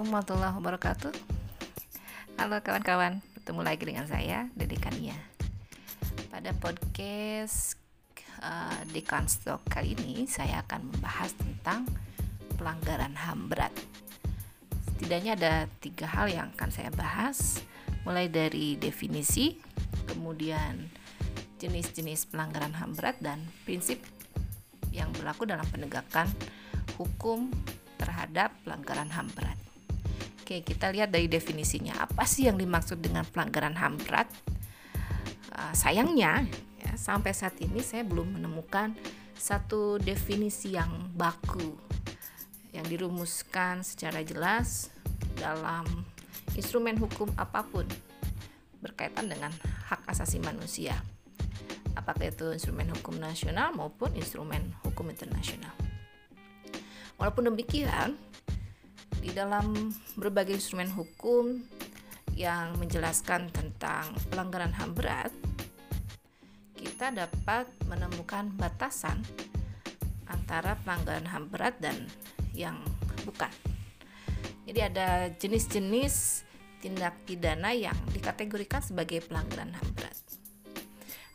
Assalamualaikum warahmatullahi wabarakatuh. Halo kawan-kawan, bertemu lagi dengan saya, Dede Kania. Pada podcast uh, kali ini Saya akan membahas tentang pelanggaran HAM berat. Setidaknya ada tiga hal yang akan saya bahas Mulai dari definisi, kemudian jenis-jenis pelanggaran HAM berat dan prinsip yang berlaku dalam penegakan hukum terhadap pelanggaran HAM berat. Oke, kita lihat dari definisinya. Apa sih yang dimaksud dengan pelanggaran HAM berat? Uh, sayangnya, ya, sampai saat ini saya belum menemukan satu definisi yang baku yang dirumuskan secara jelas dalam instrumen hukum apa pun berkaitan dengan hak asasi manusia. Apakah itu instrumen hukum nasional maupun instrumen hukum internasional. Walaupun demikian, di dalam berbagai instrumen hukum yang menjelaskan tentang pelanggaran HAM berat, kita dapat menemukan batasan antara pelanggaran HAM berat dan yang bukan. Jadi ada jenis-jenis tindak pidana yang dikategorikan sebagai pelanggaran HAM berat.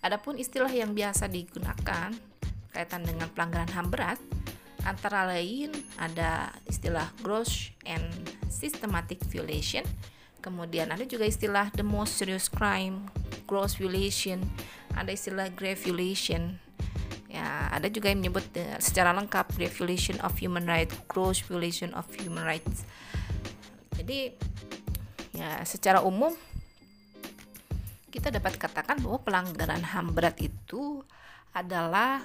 Adapun istilah yang biasa digunakan kaitan dengan pelanggaran HAM berat Antara lain ada istilah gross and systematic violation. Kemudian ada juga istilah the most serious crime, gross violation. Ada istilah grave violation. Ya, ada juga yang menyebut uh, secara lengkap grave violation of human rights, gross violation of human rights. Jadi ya secara umum kita dapat katakan bahwa pelanggaran HAM berat itu adalah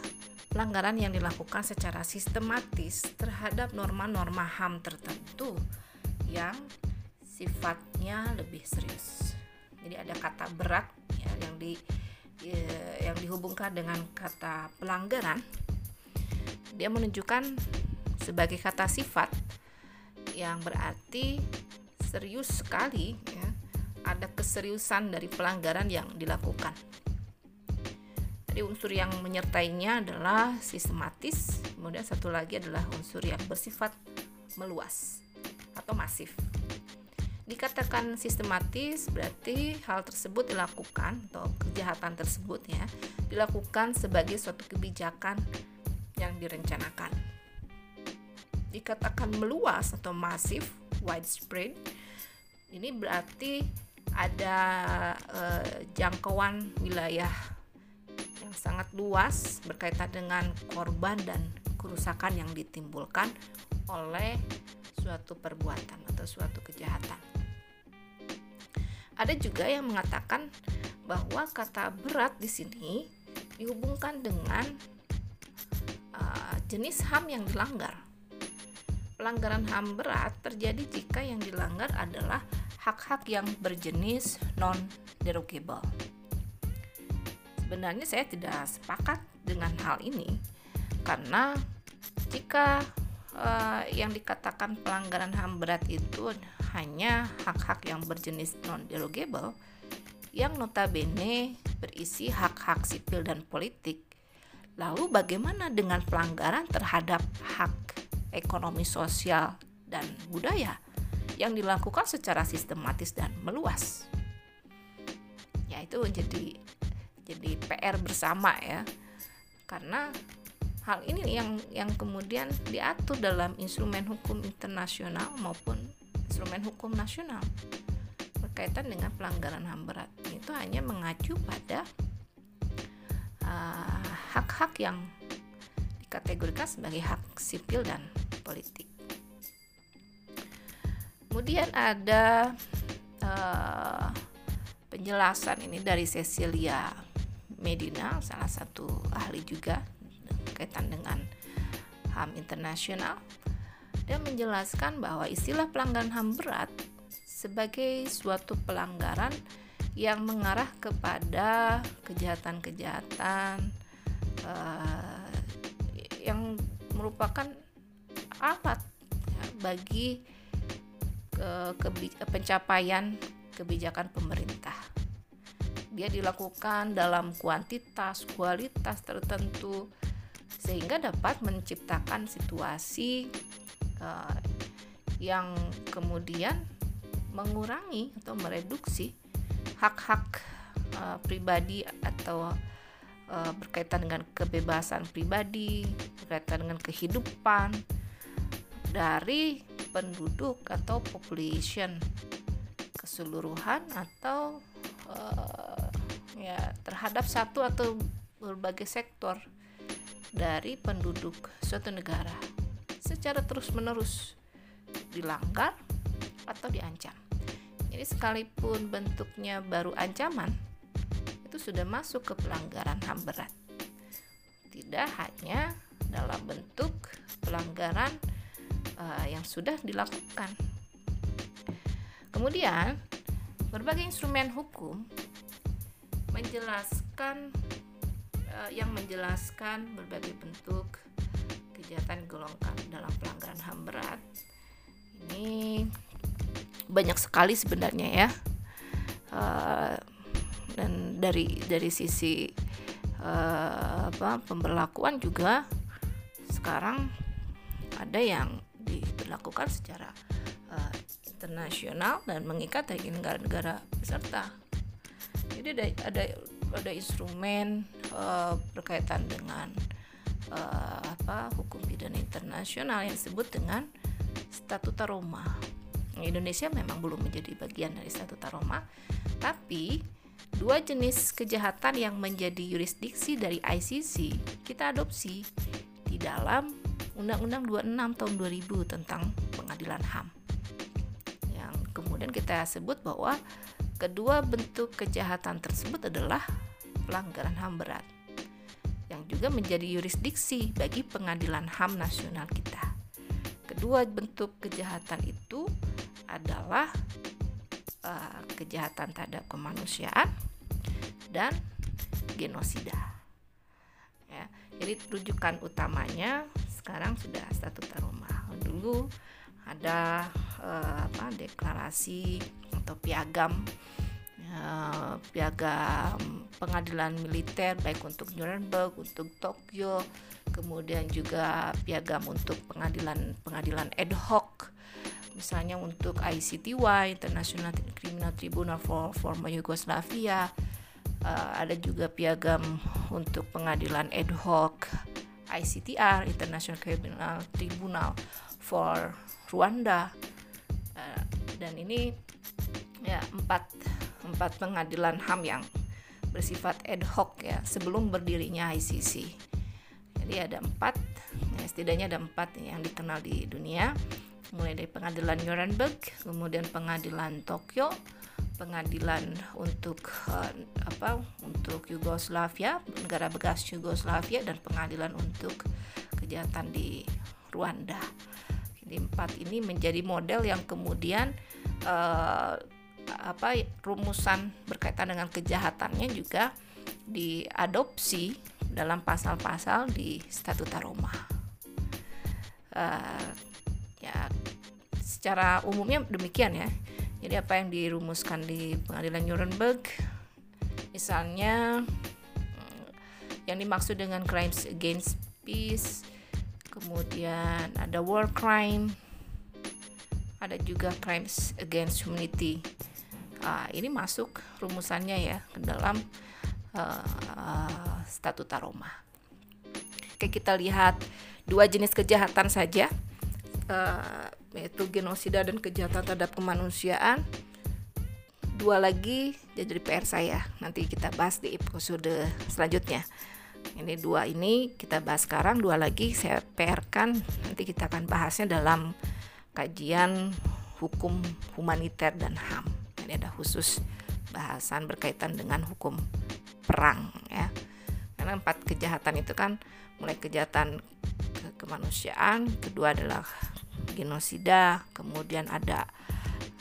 pelanggaran yang dilakukan secara sistematis terhadap norma-norma HAM tertentu yang sifatnya lebih serius. Jadi ada kata berat ya, yang di ya, yang dihubungkan dengan kata pelanggaran. Dia menunjukkan sebagai kata sifat yang berarti serius sekali ya. Ada keseriusan dari pelanggaran yang dilakukan jadi unsur yang menyertainya adalah sistematis, kemudian satu lagi adalah unsur yang bersifat meluas atau masif. Dikatakan sistematis berarti hal tersebut dilakukan atau kejahatan tersebut ya dilakukan sebagai suatu kebijakan yang direncanakan. Dikatakan meluas atau masif, widespread, ini berarti ada eh, jangkauan wilayah sangat luas berkaitan dengan korban dan kerusakan yang ditimbulkan oleh suatu perbuatan atau suatu kejahatan. Ada juga yang mengatakan bahwa kata berat di sini dihubungkan dengan uh, jenis HAM yang dilanggar. Pelanggaran HAM berat terjadi jika yang dilanggar adalah hak-hak yang berjenis non-derogable sebenarnya saya tidak sepakat dengan hal ini karena jika uh, yang dikatakan pelanggaran HAM berat itu hanya hak-hak yang berjenis non derogable yang notabene berisi hak-hak sipil dan politik. Lalu bagaimana dengan pelanggaran terhadap hak ekonomi sosial dan budaya yang dilakukan secara sistematis dan meluas? Ya itu menjadi jadi PR bersama ya. Karena hal ini yang yang kemudian diatur dalam instrumen hukum internasional maupun instrumen hukum nasional berkaitan dengan pelanggaran HAM berat. Itu hanya mengacu pada uh, hak-hak uh, yang dikategorikan sebagai hak sipil dan politik. Kemudian ada uh, penjelasan ini dari Cecilia Medina, salah satu ahli juga kaitan dengan HAM internasional, dan menjelaskan bahwa istilah pelanggaran HAM berat sebagai suatu pelanggaran yang mengarah kepada kejahatan-kejahatan uh, yang merupakan alat ya, bagi ke, ke, pencapaian kebijakan pemerintah dia dilakukan dalam kuantitas, kualitas tertentu sehingga dapat menciptakan situasi uh, yang kemudian mengurangi atau mereduksi hak-hak uh, pribadi atau uh, berkaitan dengan kebebasan pribadi, berkaitan dengan kehidupan dari penduduk atau population keseluruhan atau uh, ya terhadap satu atau berbagai sektor dari penduduk suatu negara secara terus-menerus dilanggar atau diancam. Jadi sekalipun bentuknya baru ancaman, itu sudah masuk ke pelanggaran HAM berat. Tidak hanya dalam bentuk pelanggaran uh, yang sudah dilakukan. Kemudian, berbagai instrumen hukum menjelaskan uh, yang menjelaskan berbagai bentuk kejahatan golongkan dalam pelanggaran HAM berat. Ini banyak sekali sebenarnya ya. Uh, dan dari dari sisi uh, apa pemberlakuan juga sekarang ada yang diberlakukan secara uh, internasional dan mengikat dari negara-negara peserta jadi ada ada ada instrumen uh, berkaitan dengan uh, apa hukum pidana internasional yang disebut dengan Statuta Roma. Indonesia memang belum menjadi bagian dari Statuta Roma, tapi dua jenis kejahatan yang menjadi yurisdiksi dari ICC kita adopsi di dalam Undang-Undang 26 tahun 2000 tentang pengadilan HAM. Yang kemudian kita sebut bahwa kedua bentuk kejahatan tersebut adalah pelanggaran HAM berat yang juga menjadi yurisdiksi bagi pengadilan HAM nasional kita. Kedua bentuk kejahatan itu adalah uh, kejahatan terhadap kemanusiaan dan genosida. Ya, jadi rujukan utamanya sekarang sudah statuta Roma. Dulu ada uh, apa deklarasi atau piagam uh, piagam pengadilan militer baik untuk Nuremberg, untuk Tokyo, kemudian juga piagam untuk pengadilan pengadilan ad hoc. Misalnya untuk ICTY International Criminal Tribunal for Former Yugoslavia. Uh, ada juga piagam untuk pengadilan ad hoc ICTR International Criminal Tribunal for Rwanda uh, dan ini ya empat empat pengadilan HAM yang bersifat ad hoc ya sebelum berdirinya ICC. Jadi ada empat, ya, setidaknya ada empat yang dikenal di dunia, mulai dari pengadilan Nuremberg, kemudian pengadilan Tokyo, pengadilan untuk uh, apa untuk Yugoslavia, negara bekas Yugoslavia dan pengadilan untuk kejahatan di Rwanda. Jadi empat ini menjadi model yang kemudian uh, apa rumusan berkaitan dengan kejahatannya juga diadopsi dalam pasal-pasal di Statuta Roma. Uh, ya secara umumnya demikian ya. Jadi apa yang dirumuskan di Pengadilan Nuremberg misalnya mm, yang dimaksud dengan crimes against peace, kemudian ada war crime, ada juga crimes against humanity uh, ini masuk rumusannya ya ke dalam uh, statuta Roma. Oke kita lihat dua jenis kejahatan saja uh, yaitu genosida dan kejahatan terhadap kemanusiaan. Dua lagi jadi PR saya nanti kita bahas di episode selanjutnya. Ini dua ini kita bahas sekarang, dua lagi saya PR kan nanti kita akan bahasnya dalam kajian hukum humaniter dan HAM. Ini ada khusus bahasan berkaitan dengan hukum perang ya. Karena empat kejahatan itu kan mulai kejahatan ke kemanusiaan kedua adalah genosida kemudian ada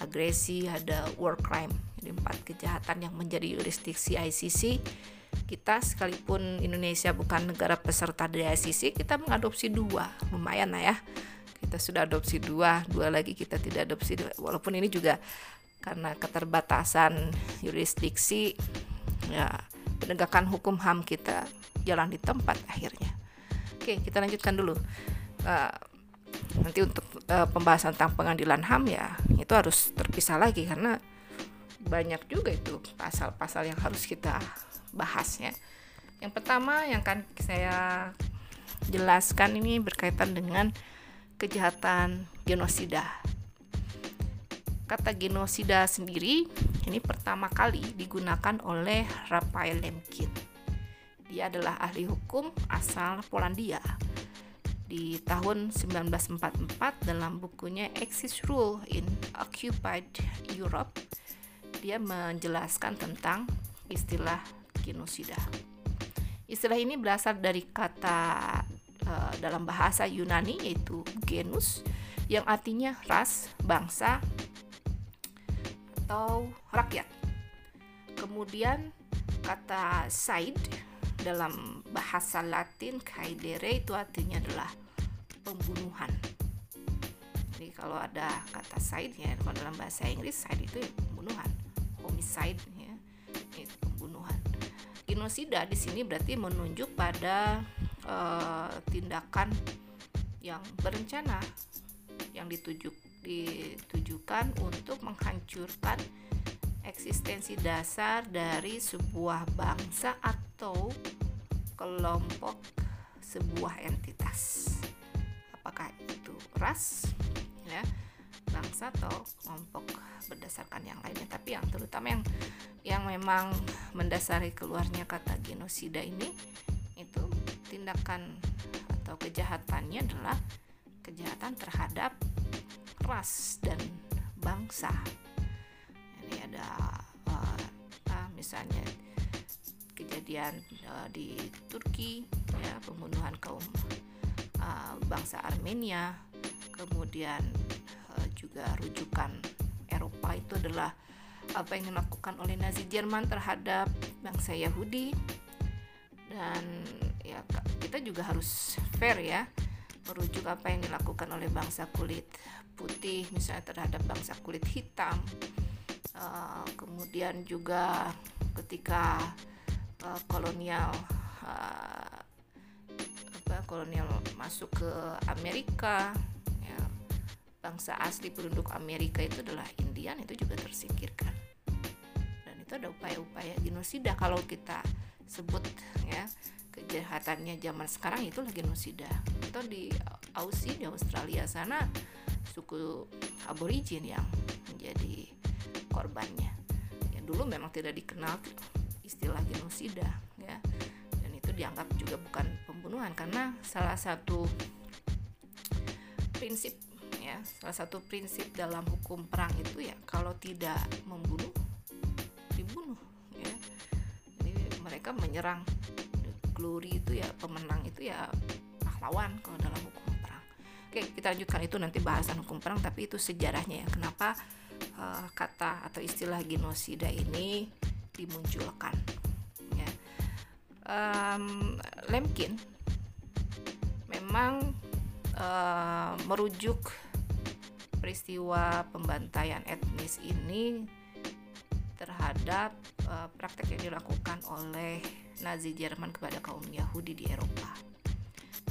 agresi ada war crime. Jadi empat kejahatan yang menjadi yurisdiksi ICC kita sekalipun Indonesia bukan negara peserta dari ICC kita mengadopsi dua lumayan lah ya kita sudah adopsi dua dua lagi kita tidak adopsi walaupun ini juga karena keterbatasan yurisdiksi ya penegakan hukum HAM kita jalan di tempat akhirnya. Oke, kita lanjutkan dulu. Uh, nanti untuk uh, pembahasan tentang pengadilan HAM ya itu harus terpisah lagi karena banyak juga itu pasal-pasal yang harus kita bahas ya. Yang pertama yang kan saya jelaskan ini berkaitan dengan kejahatan genosida. Kata genosida sendiri ini pertama kali digunakan oleh Raphael Lemkin. Dia adalah ahli hukum asal Polandia di tahun 1944 dalam bukunya Axis Rule in Occupied Europe dia menjelaskan tentang istilah genosida. Istilah ini berasal dari kata uh, dalam bahasa Yunani yaitu genus yang artinya ras, bangsa atau rakyat. Kemudian kata side dalam bahasa Latin caedere itu artinya adalah pembunuhan. Jadi kalau ada kata side ya kalau dalam bahasa Inggris side itu pembunuhan, homicide ya itu pembunuhan. Genosida di sini berarti menunjuk pada uh, tindakan yang berencana yang ditujuk ditujukan untuk menghancurkan eksistensi dasar dari sebuah bangsa atau kelompok sebuah entitas. Apakah itu ras, ya, bangsa atau kelompok berdasarkan yang lainnya. Tapi yang terutama yang yang memang mendasari keluarnya kata genosida ini itu tindakan atau kejahatannya adalah kejahatan terhadap ras dan bangsa ada uh, misalnya kejadian uh, di Turki ya pembunuhan kaum uh, bangsa Armenia kemudian juga rujukan Eropa itu adalah apa yang dilakukan oleh Nazi Jerman terhadap bangsa Yahudi. Dan ya kita juga harus fair ya merujuk apa yang dilakukan oleh bangsa kulit putih misalnya terhadap bangsa kulit hitam. Uh, kemudian juga ketika uh, kolonial uh, apa kolonial masuk ke Amerika bangsa asli penduduk Amerika itu adalah Indian itu juga tersingkirkan. Dan itu ada upaya-upaya genosida. Kalau kita sebut ya kejahatannya zaman sekarang itu lagi genosida. Atau di Aussie di Australia sana suku aborigin yang menjadi korbannya. Yang dulu memang tidak dikenal istilah genosida ya. Dan itu dianggap juga bukan pembunuhan karena salah satu prinsip ya. Salah satu prinsip dalam hukum perang itu ya kalau tidak membunuh dibunuh ya. Jadi mereka menyerang. Glory itu ya pemenang itu ya pahlawan kalau dalam hukum perang. Oke kita lanjutkan itu nanti bahasan hukum perang tapi itu sejarahnya ya. Kenapa uh, kata atau istilah genosida ini dimunculkan ya. um, Lemkin memang uh, merujuk peristiwa pembantaian etnis ini terhadap uh, praktek yang dilakukan oleh Nazi Jerman kepada kaum Yahudi di Eropa.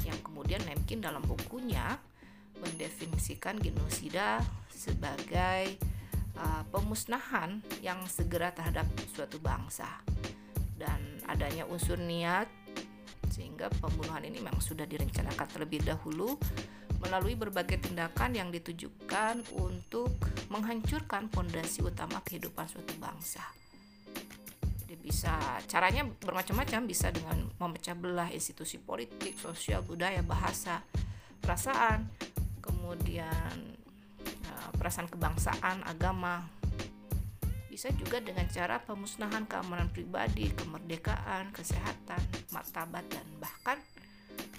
Yang kemudian Lemkin dalam bukunya mendefinisikan genosida sebagai uh, pemusnahan yang segera terhadap suatu bangsa. Dan adanya unsur niat sehingga pembunuhan ini memang sudah direncanakan terlebih dahulu melalui berbagai tindakan yang ditujukan untuk menghancurkan fondasi utama kehidupan suatu bangsa. Jadi bisa caranya bermacam-macam, bisa dengan memecah belah institusi politik, sosial, budaya, bahasa, perasaan, kemudian perasaan kebangsaan, agama. Bisa juga dengan cara pemusnahan keamanan pribadi, kemerdekaan, kesehatan, martabat, dan bahkan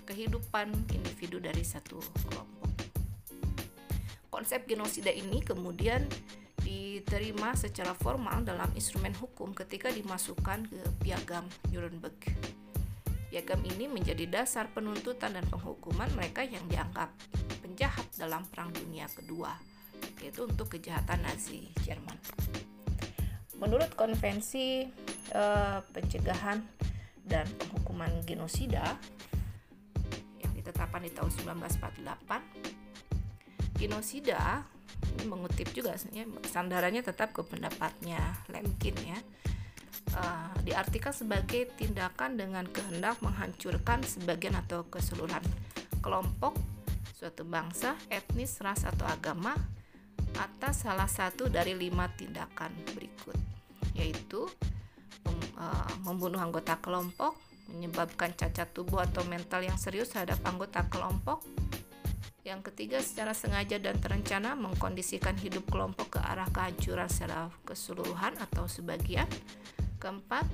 kehidupan individu dari satu kelompok. Konsep genosida ini kemudian diterima secara formal dalam instrumen hukum ketika dimasukkan ke piagam Nuremberg. Piagam ini menjadi dasar penuntutan dan penghukuman mereka yang dianggap penjahat dalam Perang Dunia Kedua yaitu untuk kejahatan Nazi Jerman. Menurut konvensi eh, pencegahan dan penghukuman genosida ditetapkan di tahun 1948, genosida ini mengutip juga sandarannya tetap ke pendapatnya Lemkin ya. Uh, diartikan sebagai tindakan dengan kehendak menghancurkan sebagian atau keseluruhan kelompok suatu bangsa, etnis, ras atau agama atas salah satu dari lima tindakan berikut, yaitu uh, membunuh anggota kelompok, menyebabkan cacat tubuh atau mental yang serius terhadap anggota kelompok. Yang ketiga, secara sengaja dan terencana mengkondisikan hidup kelompok ke arah kehancuran secara keseluruhan atau sebagian. Keempat,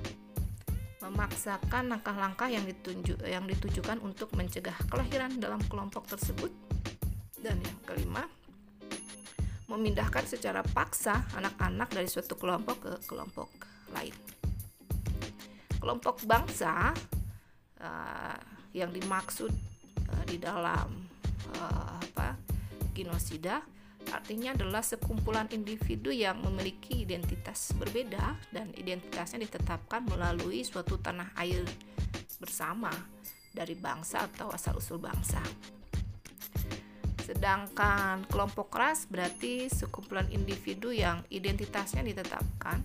memaksakan langkah-langkah yang yang ditujukan untuk mencegah kelahiran dalam kelompok tersebut. Dan yang kelima, memindahkan secara paksa anak-anak dari suatu kelompok ke kelompok lain. Kelompok bangsa uh, yang dimaksud uh, di dalam uh, apa genosida artinya adalah sekumpulan individu yang memiliki identitas berbeda dan identitasnya ditetapkan melalui suatu tanah air bersama dari bangsa atau asal-usul bangsa. Sedangkan kelompok ras berarti sekumpulan individu yang identitasnya ditetapkan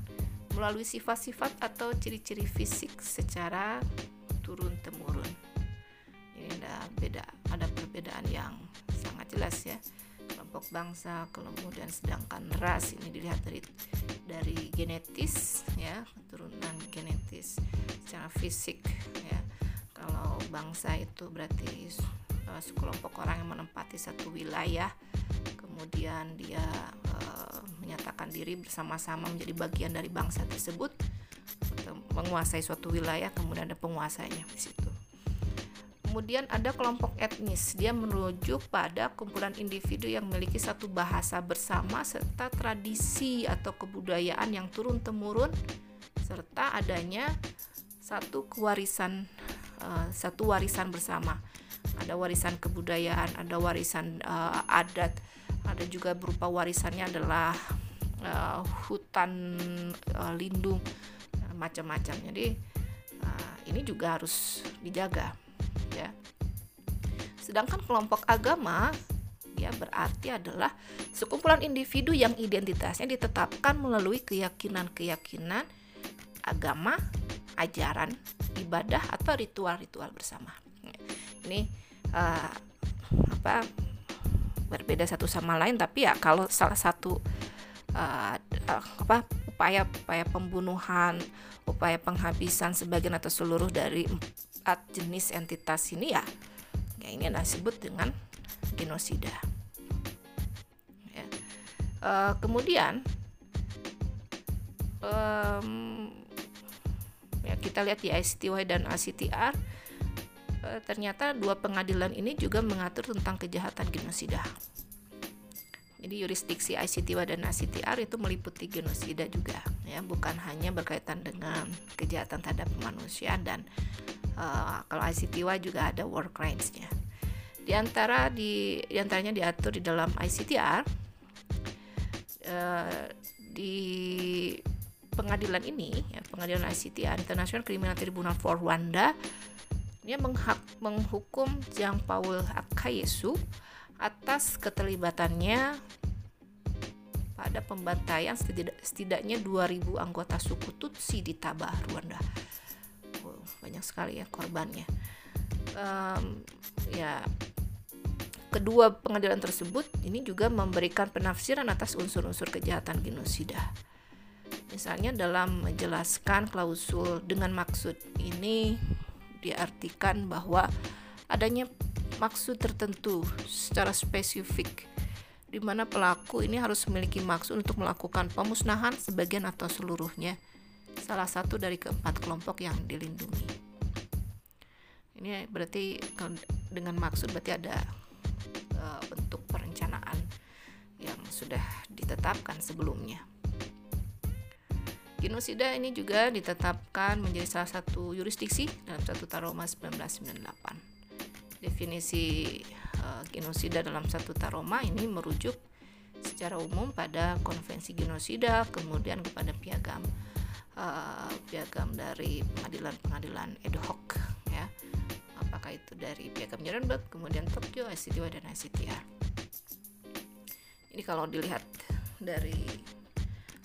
melalui sifat-sifat atau ciri-ciri fisik secara turun temurun. Ini ada beda, ada perbedaan yang sangat jelas ya kelompok bangsa kemudian sedangkan ras ini dilihat dari dari genetis ya keturunan genetis secara fisik ya kalau bangsa itu berarti uh, sekelompok orang yang menempati satu wilayah kemudian dia uh, diri bersama-sama menjadi bagian dari bangsa tersebut menguasai suatu wilayah kemudian ada penguasanya di situ Kemudian ada kelompok etnis. Dia merujuk pada kumpulan individu yang memiliki satu bahasa bersama serta tradisi atau kebudayaan yang turun temurun serta adanya satu kewarisan uh, satu warisan bersama. Ada warisan kebudayaan, ada warisan uh, adat, ada juga berupa warisannya adalah uh, hutan uh, lindung macam-macam. Jadi uh, ini juga harus dijaga ya. Sedangkan kelompok agama ya berarti adalah sekumpulan individu yang identitasnya ditetapkan melalui keyakinan-keyakinan agama, ajaran, ibadah atau ritual-ritual bersama. Ini uh, apa berbeda satu sama lain tapi ya kalau salah satu uh, apa upaya-upaya pembunuhan, upaya penghabisan sebagian atau seluruh dari empat jenis entitas ini ya, ya ini adalah disebut dengan genosida. Ya. Uh, kemudian um, ya kita lihat di ICTY dan ACTR ternyata dua pengadilan ini juga mengatur tentang kejahatan genosida. Jadi yurisdiksi ICTY dan ACTR itu meliputi genosida juga ya, bukan hanya berkaitan dengan kejahatan terhadap kemanusiaan dan uh, kalau ICTY juga ada war crimes-nya. Di antara di antaranya diatur di dalam ICTR uh, di pengadilan ini, ya, pengadilan ICTR International Criminal Tribunal for Rwanda, dia menghak, menghukum Jean Paul Akayesu atas keterlibatannya pada pembantaian setidaknya 2000 anggota suku Tutsi di Tabah, Rwanda. Banyak sekali ya korbannya. Um, ya kedua pengadilan tersebut ini juga memberikan penafsiran atas unsur-unsur kejahatan genosida. Misalnya dalam menjelaskan klausul dengan maksud ini diartikan bahwa adanya maksud tertentu secara spesifik di mana pelaku ini harus memiliki maksud untuk melakukan pemusnahan sebagian atau seluruhnya salah satu dari keempat kelompok yang dilindungi. Ini berarti dengan maksud berarti ada uh, bentuk perencanaan yang sudah ditetapkan sebelumnya. Genosida ini juga ditetapkan menjadi salah satu yurisdiksi dalam satu Roma 1998. Definisi uh, genosida dalam satu Roma ini merujuk secara umum pada konvensi genosida, kemudian kepada piagam uh, piagam dari pengadilan-pengadilan ad hoc ya. Apakah itu dari piagam Nuremberg kemudian Tokyo ICTY dan ICTR ini kalau dilihat dari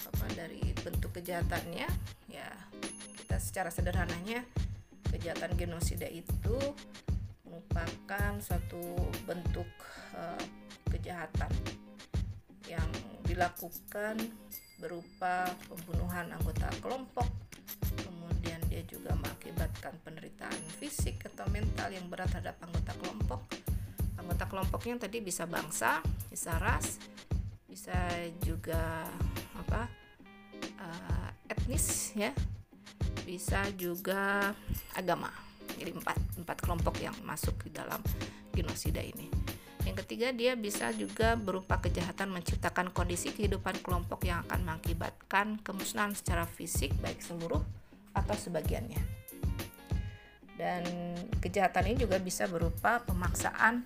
apa dari bentuk kejahatannya ya kita secara sederhananya kejahatan genosida itu merupakan suatu bentuk uh, kejahatan yang dilakukan berupa pembunuhan anggota kelompok kemudian dia juga mengakibatkan penderitaan fisik atau mental yang berat terhadap anggota kelompok. Anggota kelompoknya tadi bisa bangsa bisa ras bisa juga apa uh, etnis ya. Bisa juga agama. Jadi empat empat kelompok yang masuk di dalam genosida ini yang ketiga dia bisa juga berupa kejahatan menciptakan kondisi kehidupan kelompok yang akan mengakibatkan kemusnahan secara fisik baik seluruh atau sebagiannya dan kejahatan ini juga bisa berupa pemaksaan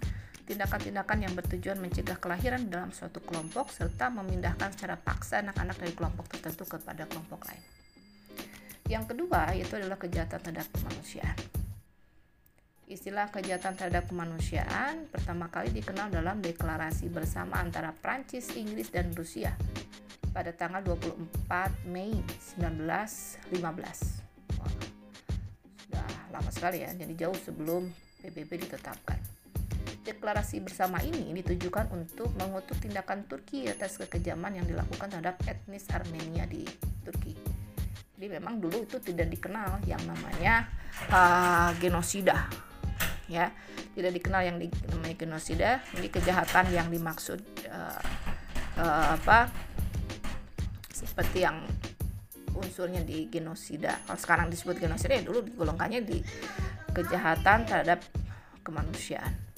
tindakan-tindakan yang bertujuan mencegah kelahiran dalam suatu kelompok serta memindahkan secara paksa anak-anak dari kelompok tertentu kepada kelompok lain. Yang kedua yaitu adalah kejahatan terhadap kemanusiaan. Istilah kejahatan terhadap kemanusiaan pertama kali dikenal dalam deklarasi bersama antara Prancis, Inggris, dan Rusia pada tanggal 24 Mei 1915. Wah, sudah lama sekali ya, jadi jauh sebelum PBB ditetapkan. Deklarasi bersama ini ditujukan untuk mengutuk tindakan Turki atas kekejaman yang dilakukan terhadap etnis Armenia di Turki. Jadi memang dulu itu tidak dikenal yang namanya uh, genosida, ya, tidak dikenal yang namanya genosida. Ini kejahatan yang dimaksud uh, uh, apa? Seperti yang unsurnya di genosida. Kalau sekarang disebut genosida ya dulu digolongkannya di kejahatan terhadap kemanusiaan.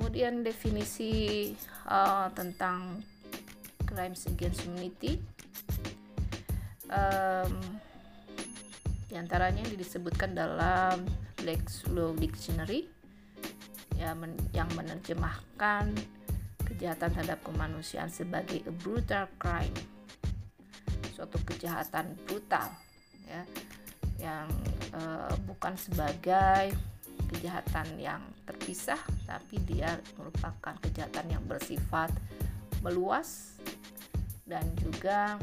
kemudian definisi uh, tentang crimes against humanity um, di antaranya disebutkan dalam Black's Law Dictionary ya, men yang menerjemahkan kejahatan terhadap kemanusiaan sebagai a brutal crime suatu kejahatan brutal ya yang uh, bukan sebagai kejahatan yang terpisah tapi dia merupakan kejahatan yang bersifat meluas dan juga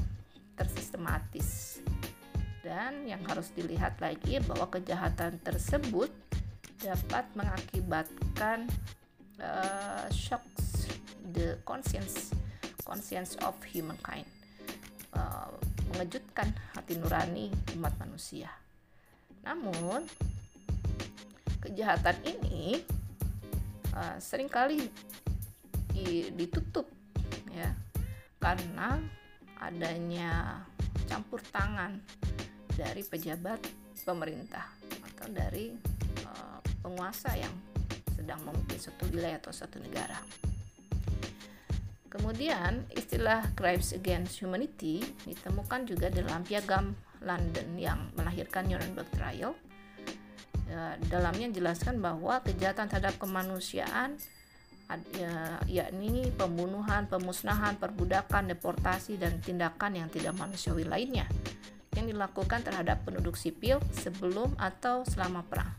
tersistematis dan yang harus dilihat lagi bahwa kejahatan tersebut dapat mengakibatkan uh, shocks the conscience conscience of humankind. Uh, mengejutkan hati nurani umat manusia. Namun kejahatan ini uh, sering kali ditutup ya. Karena adanya campur tangan dari pejabat pemerintah atau dari uh, penguasa yang sedang memimpin suatu wilayah atau suatu negara. Kemudian istilah crimes against humanity ditemukan juga dalam piagam London yang melahirkan Nuremberg Trial ya, dalamnya jelaskan bahwa kejahatan terhadap kemanusiaan ya, yakni pembunuhan, pemusnahan, perbudakan, deportasi dan tindakan yang tidak manusiawi lainnya yang dilakukan terhadap penduduk sipil sebelum atau selama perang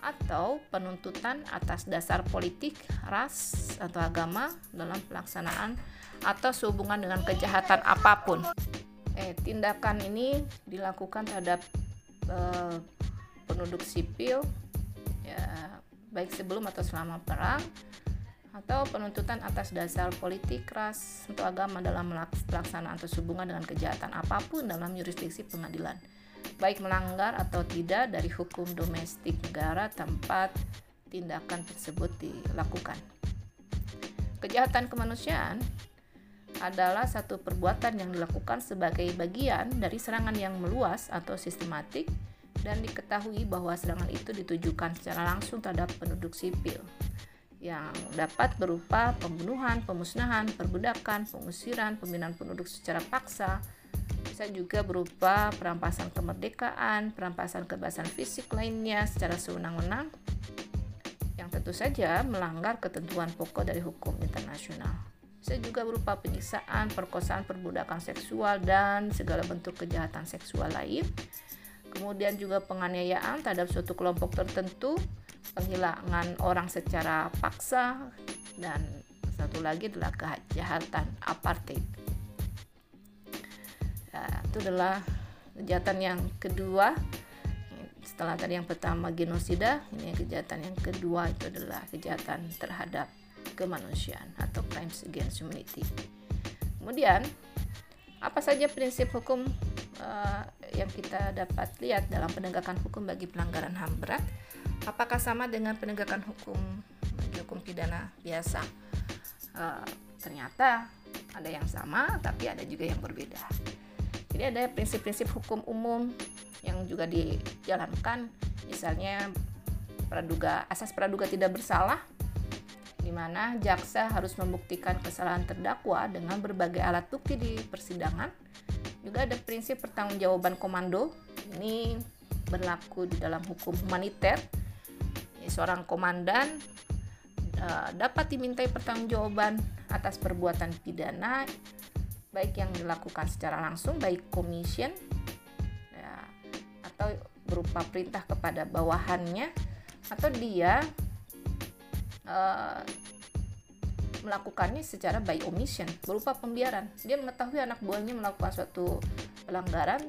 atau penuntutan atas dasar politik, ras atau agama dalam pelaksanaan atau sehubungan dengan kejahatan apa pun. Eh, tindakan ini dilakukan terhadap eh, penduduk sipil ya baik sebelum atau selama perang atau penuntutan atas dasar politik ras atau agama dalam pelaksanaan atau hubungan dengan kejahatan apa pun dalam yurisdiksi pengadilan baik melanggar atau tidak dari hukum domestik negara tempat tindakan tersebut dilakukan. Kejahatan kemanusiaan adalah satu perbuatan yang dilakukan sebagai bagian dari serangan yang meluas atau sistematik dan diketahui bahwa serangan itu ditujukan secara langsung terhadap penduduk sipil yang dapat berupa pembunuhan, pemusnahan, perbudakan, pengusiran, pembinaan penduduk secara paksa, bisa juga berupa perampasan kemerdekaan, perampasan kebebasan fisik lainnya secara sewenang-wenang, yang tentu saja melanggar ketentuan pokok dari hukum internasional. Bisa juga berupa penyiksaan, perkosaan, perbudakan seksual, dan segala bentuk kejahatan seksual lain kemudian juga penganiayaan terhadap suatu kelompok tertentu, penghilangan orang secara paksa, dan satu lagi adalah kejahatan apartheid. Ya, itu adalah kejahatan yang kedua. Setelah tadi yang pertama genosida, ini kejahatan yang kedua itu adalah kejahatan terhadap kemanusiaan atau crimes against humanity. Kemudian, apa saja prinsip hukum uh, yang kita dapat lihat dalam penegakan hukum bagi pelanggaran HAM berat? Apakah sama dengan penegakan hukum bagi hukum pidana biasa? Uh, ternyata ada yang sama, tapi ada juga yang berbeda. Jadi ada prinsip-prinsip hukum umum yang juga dijalankan, misalnya praduga asas praduga tidak bersalah di mana jaksa harus membuktikan kesalahan terdakwa dengan berbagai alat bukti di persidangan. Juga ada prinsip pertanggungjawaban komando. Ini berlaku di dalam hukum humaniter. seorang komandan uh, dapat dimintai pertanggungjawaban atas perbuatan pidana baik yang dilakukan secara langsung baik commission ya, atau berupa perintah kepada bawahannya atau dia uh, melakukannya secara by omission berupa pembiaran. Dia mengetahui anak buahnya melakukan suatu pelanggaran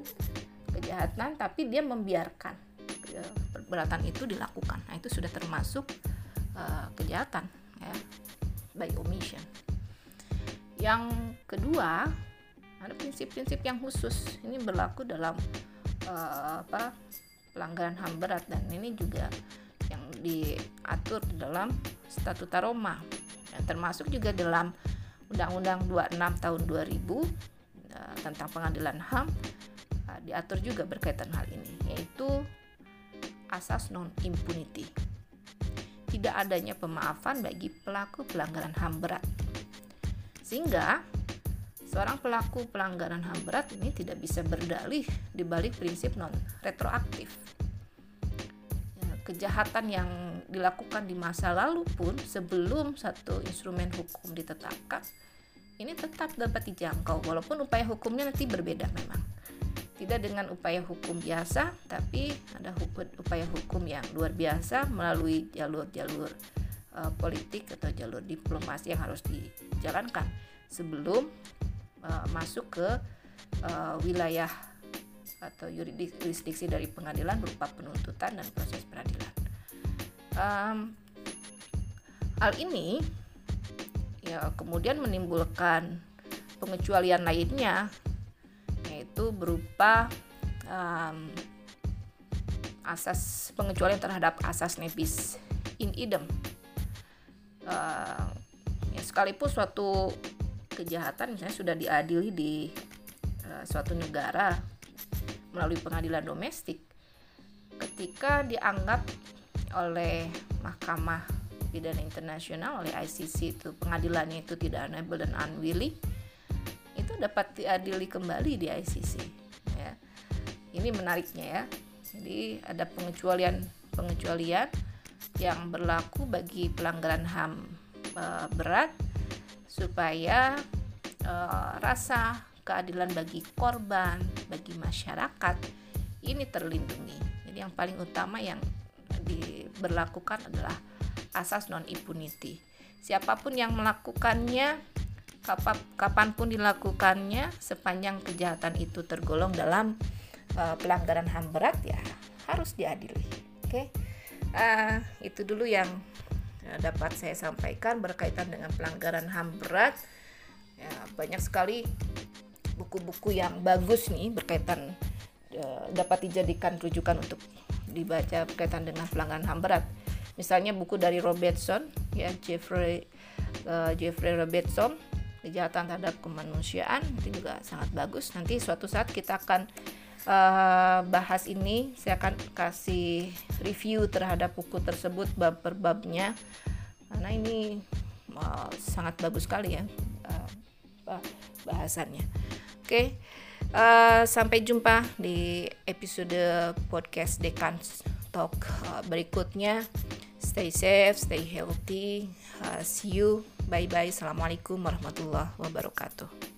kejahatan tapi dia membiarkan perbuatan itu dilakukan. Nah itu sudah termasuk uh, kejahatan ya by omission. Yang kedua ada prinsip-prinsip yang khusus. Ini berlaku dalam uh, apa pelanggaran ham berat. Dan ini juga diatur dalam statuta Roma. Dan termasuk juga dalam Undang-Undang 26 tahun 2000 uh, eh, tentang pengadilan HAM uh, diatur juga berkaitan hal ini yaitu asas non impunity. Tidak adanya pemaafan bagi pelaku pelanggaran HAM berat. Sehingga seorang pelaku pelanggaran HAM berat ini tidak bisa berdalih di balik prinsip non retroaktif kejahatan yang dilakukan di masa lalu pun sebelum satu instrumen hukum ditetapkan ini tetap dapat dijangkau walaupun upaya hukumnya nanti berbeda memang. Tidak dengan upaya hukum biasa tapi ada upaya hukum yang luar biasa melalui jalur-jalur uh, politik atau jalur diplomasi yang harus dijalankan sebelum uh, masuk ke uh, wilayah atau yurisdiksi dari pengadilan berupa penuntutan dan proses peradilan. Um, hal ini ya kemudian menimbulkan pengecualian lainnya yaitu berupa um, asas pengecualian terhadap asas nebis in idem. Uh, ya, sekalipun suatu kejahatan misalnya sudah diadili di uh, suatu negara melalui pengadilan domestik ketika dianggap oleh Mahkamah Pidana Internasional oleh ICC itu pengadilannya itu tidak unable dan unwilling itu dapat diadili kembali di ICC ya. Ini menariknya ya. Jadi ada pengecualian pengecualian yang berlaku bagi pelanggaran HAM e, berat supaya e, rasa keadilan bagi korban, bagi masyarakat ini terlindungi. Jadi yang paling utama yang diberlakukan adalah asas non impunity. Siapa pun yang melakukannya, kapan pun dilakukannya, sepanjang kejahatan itu tergolong dalam uh, pelanggaran ham berat ya harus diadili. Oke, okay? uh, itu dulu yang uh, dapat saya sampaikan berkaitan dengan pelanggaran ham berat. Ya, banyak sekali buku-buku yang bagus nih berkaitan uh, dapat dijadikan rujukan untuk dibaca berkaitan dengan pelanggaran HAM berat. Misalnya buku dari Robertson ya Jeffrey uh, Jeffrey Robertson kejahatan terhadap kemanusiaan itu juga sangat bagus. Nanti suatu saat kita akan uh, bahas ini. Saya akan kasih review terhadap buku tersebut bab per babnya karena ini uh, sangat bagus sekali ya bahasannya. Oke, uh, sampai jumpa di episode podcast Dekan Talk uh, berikutnya. Stay safe, stay healthy. Uh, see you. Bye bye. Assalamualaikum warahmatullahi wabarakatuh.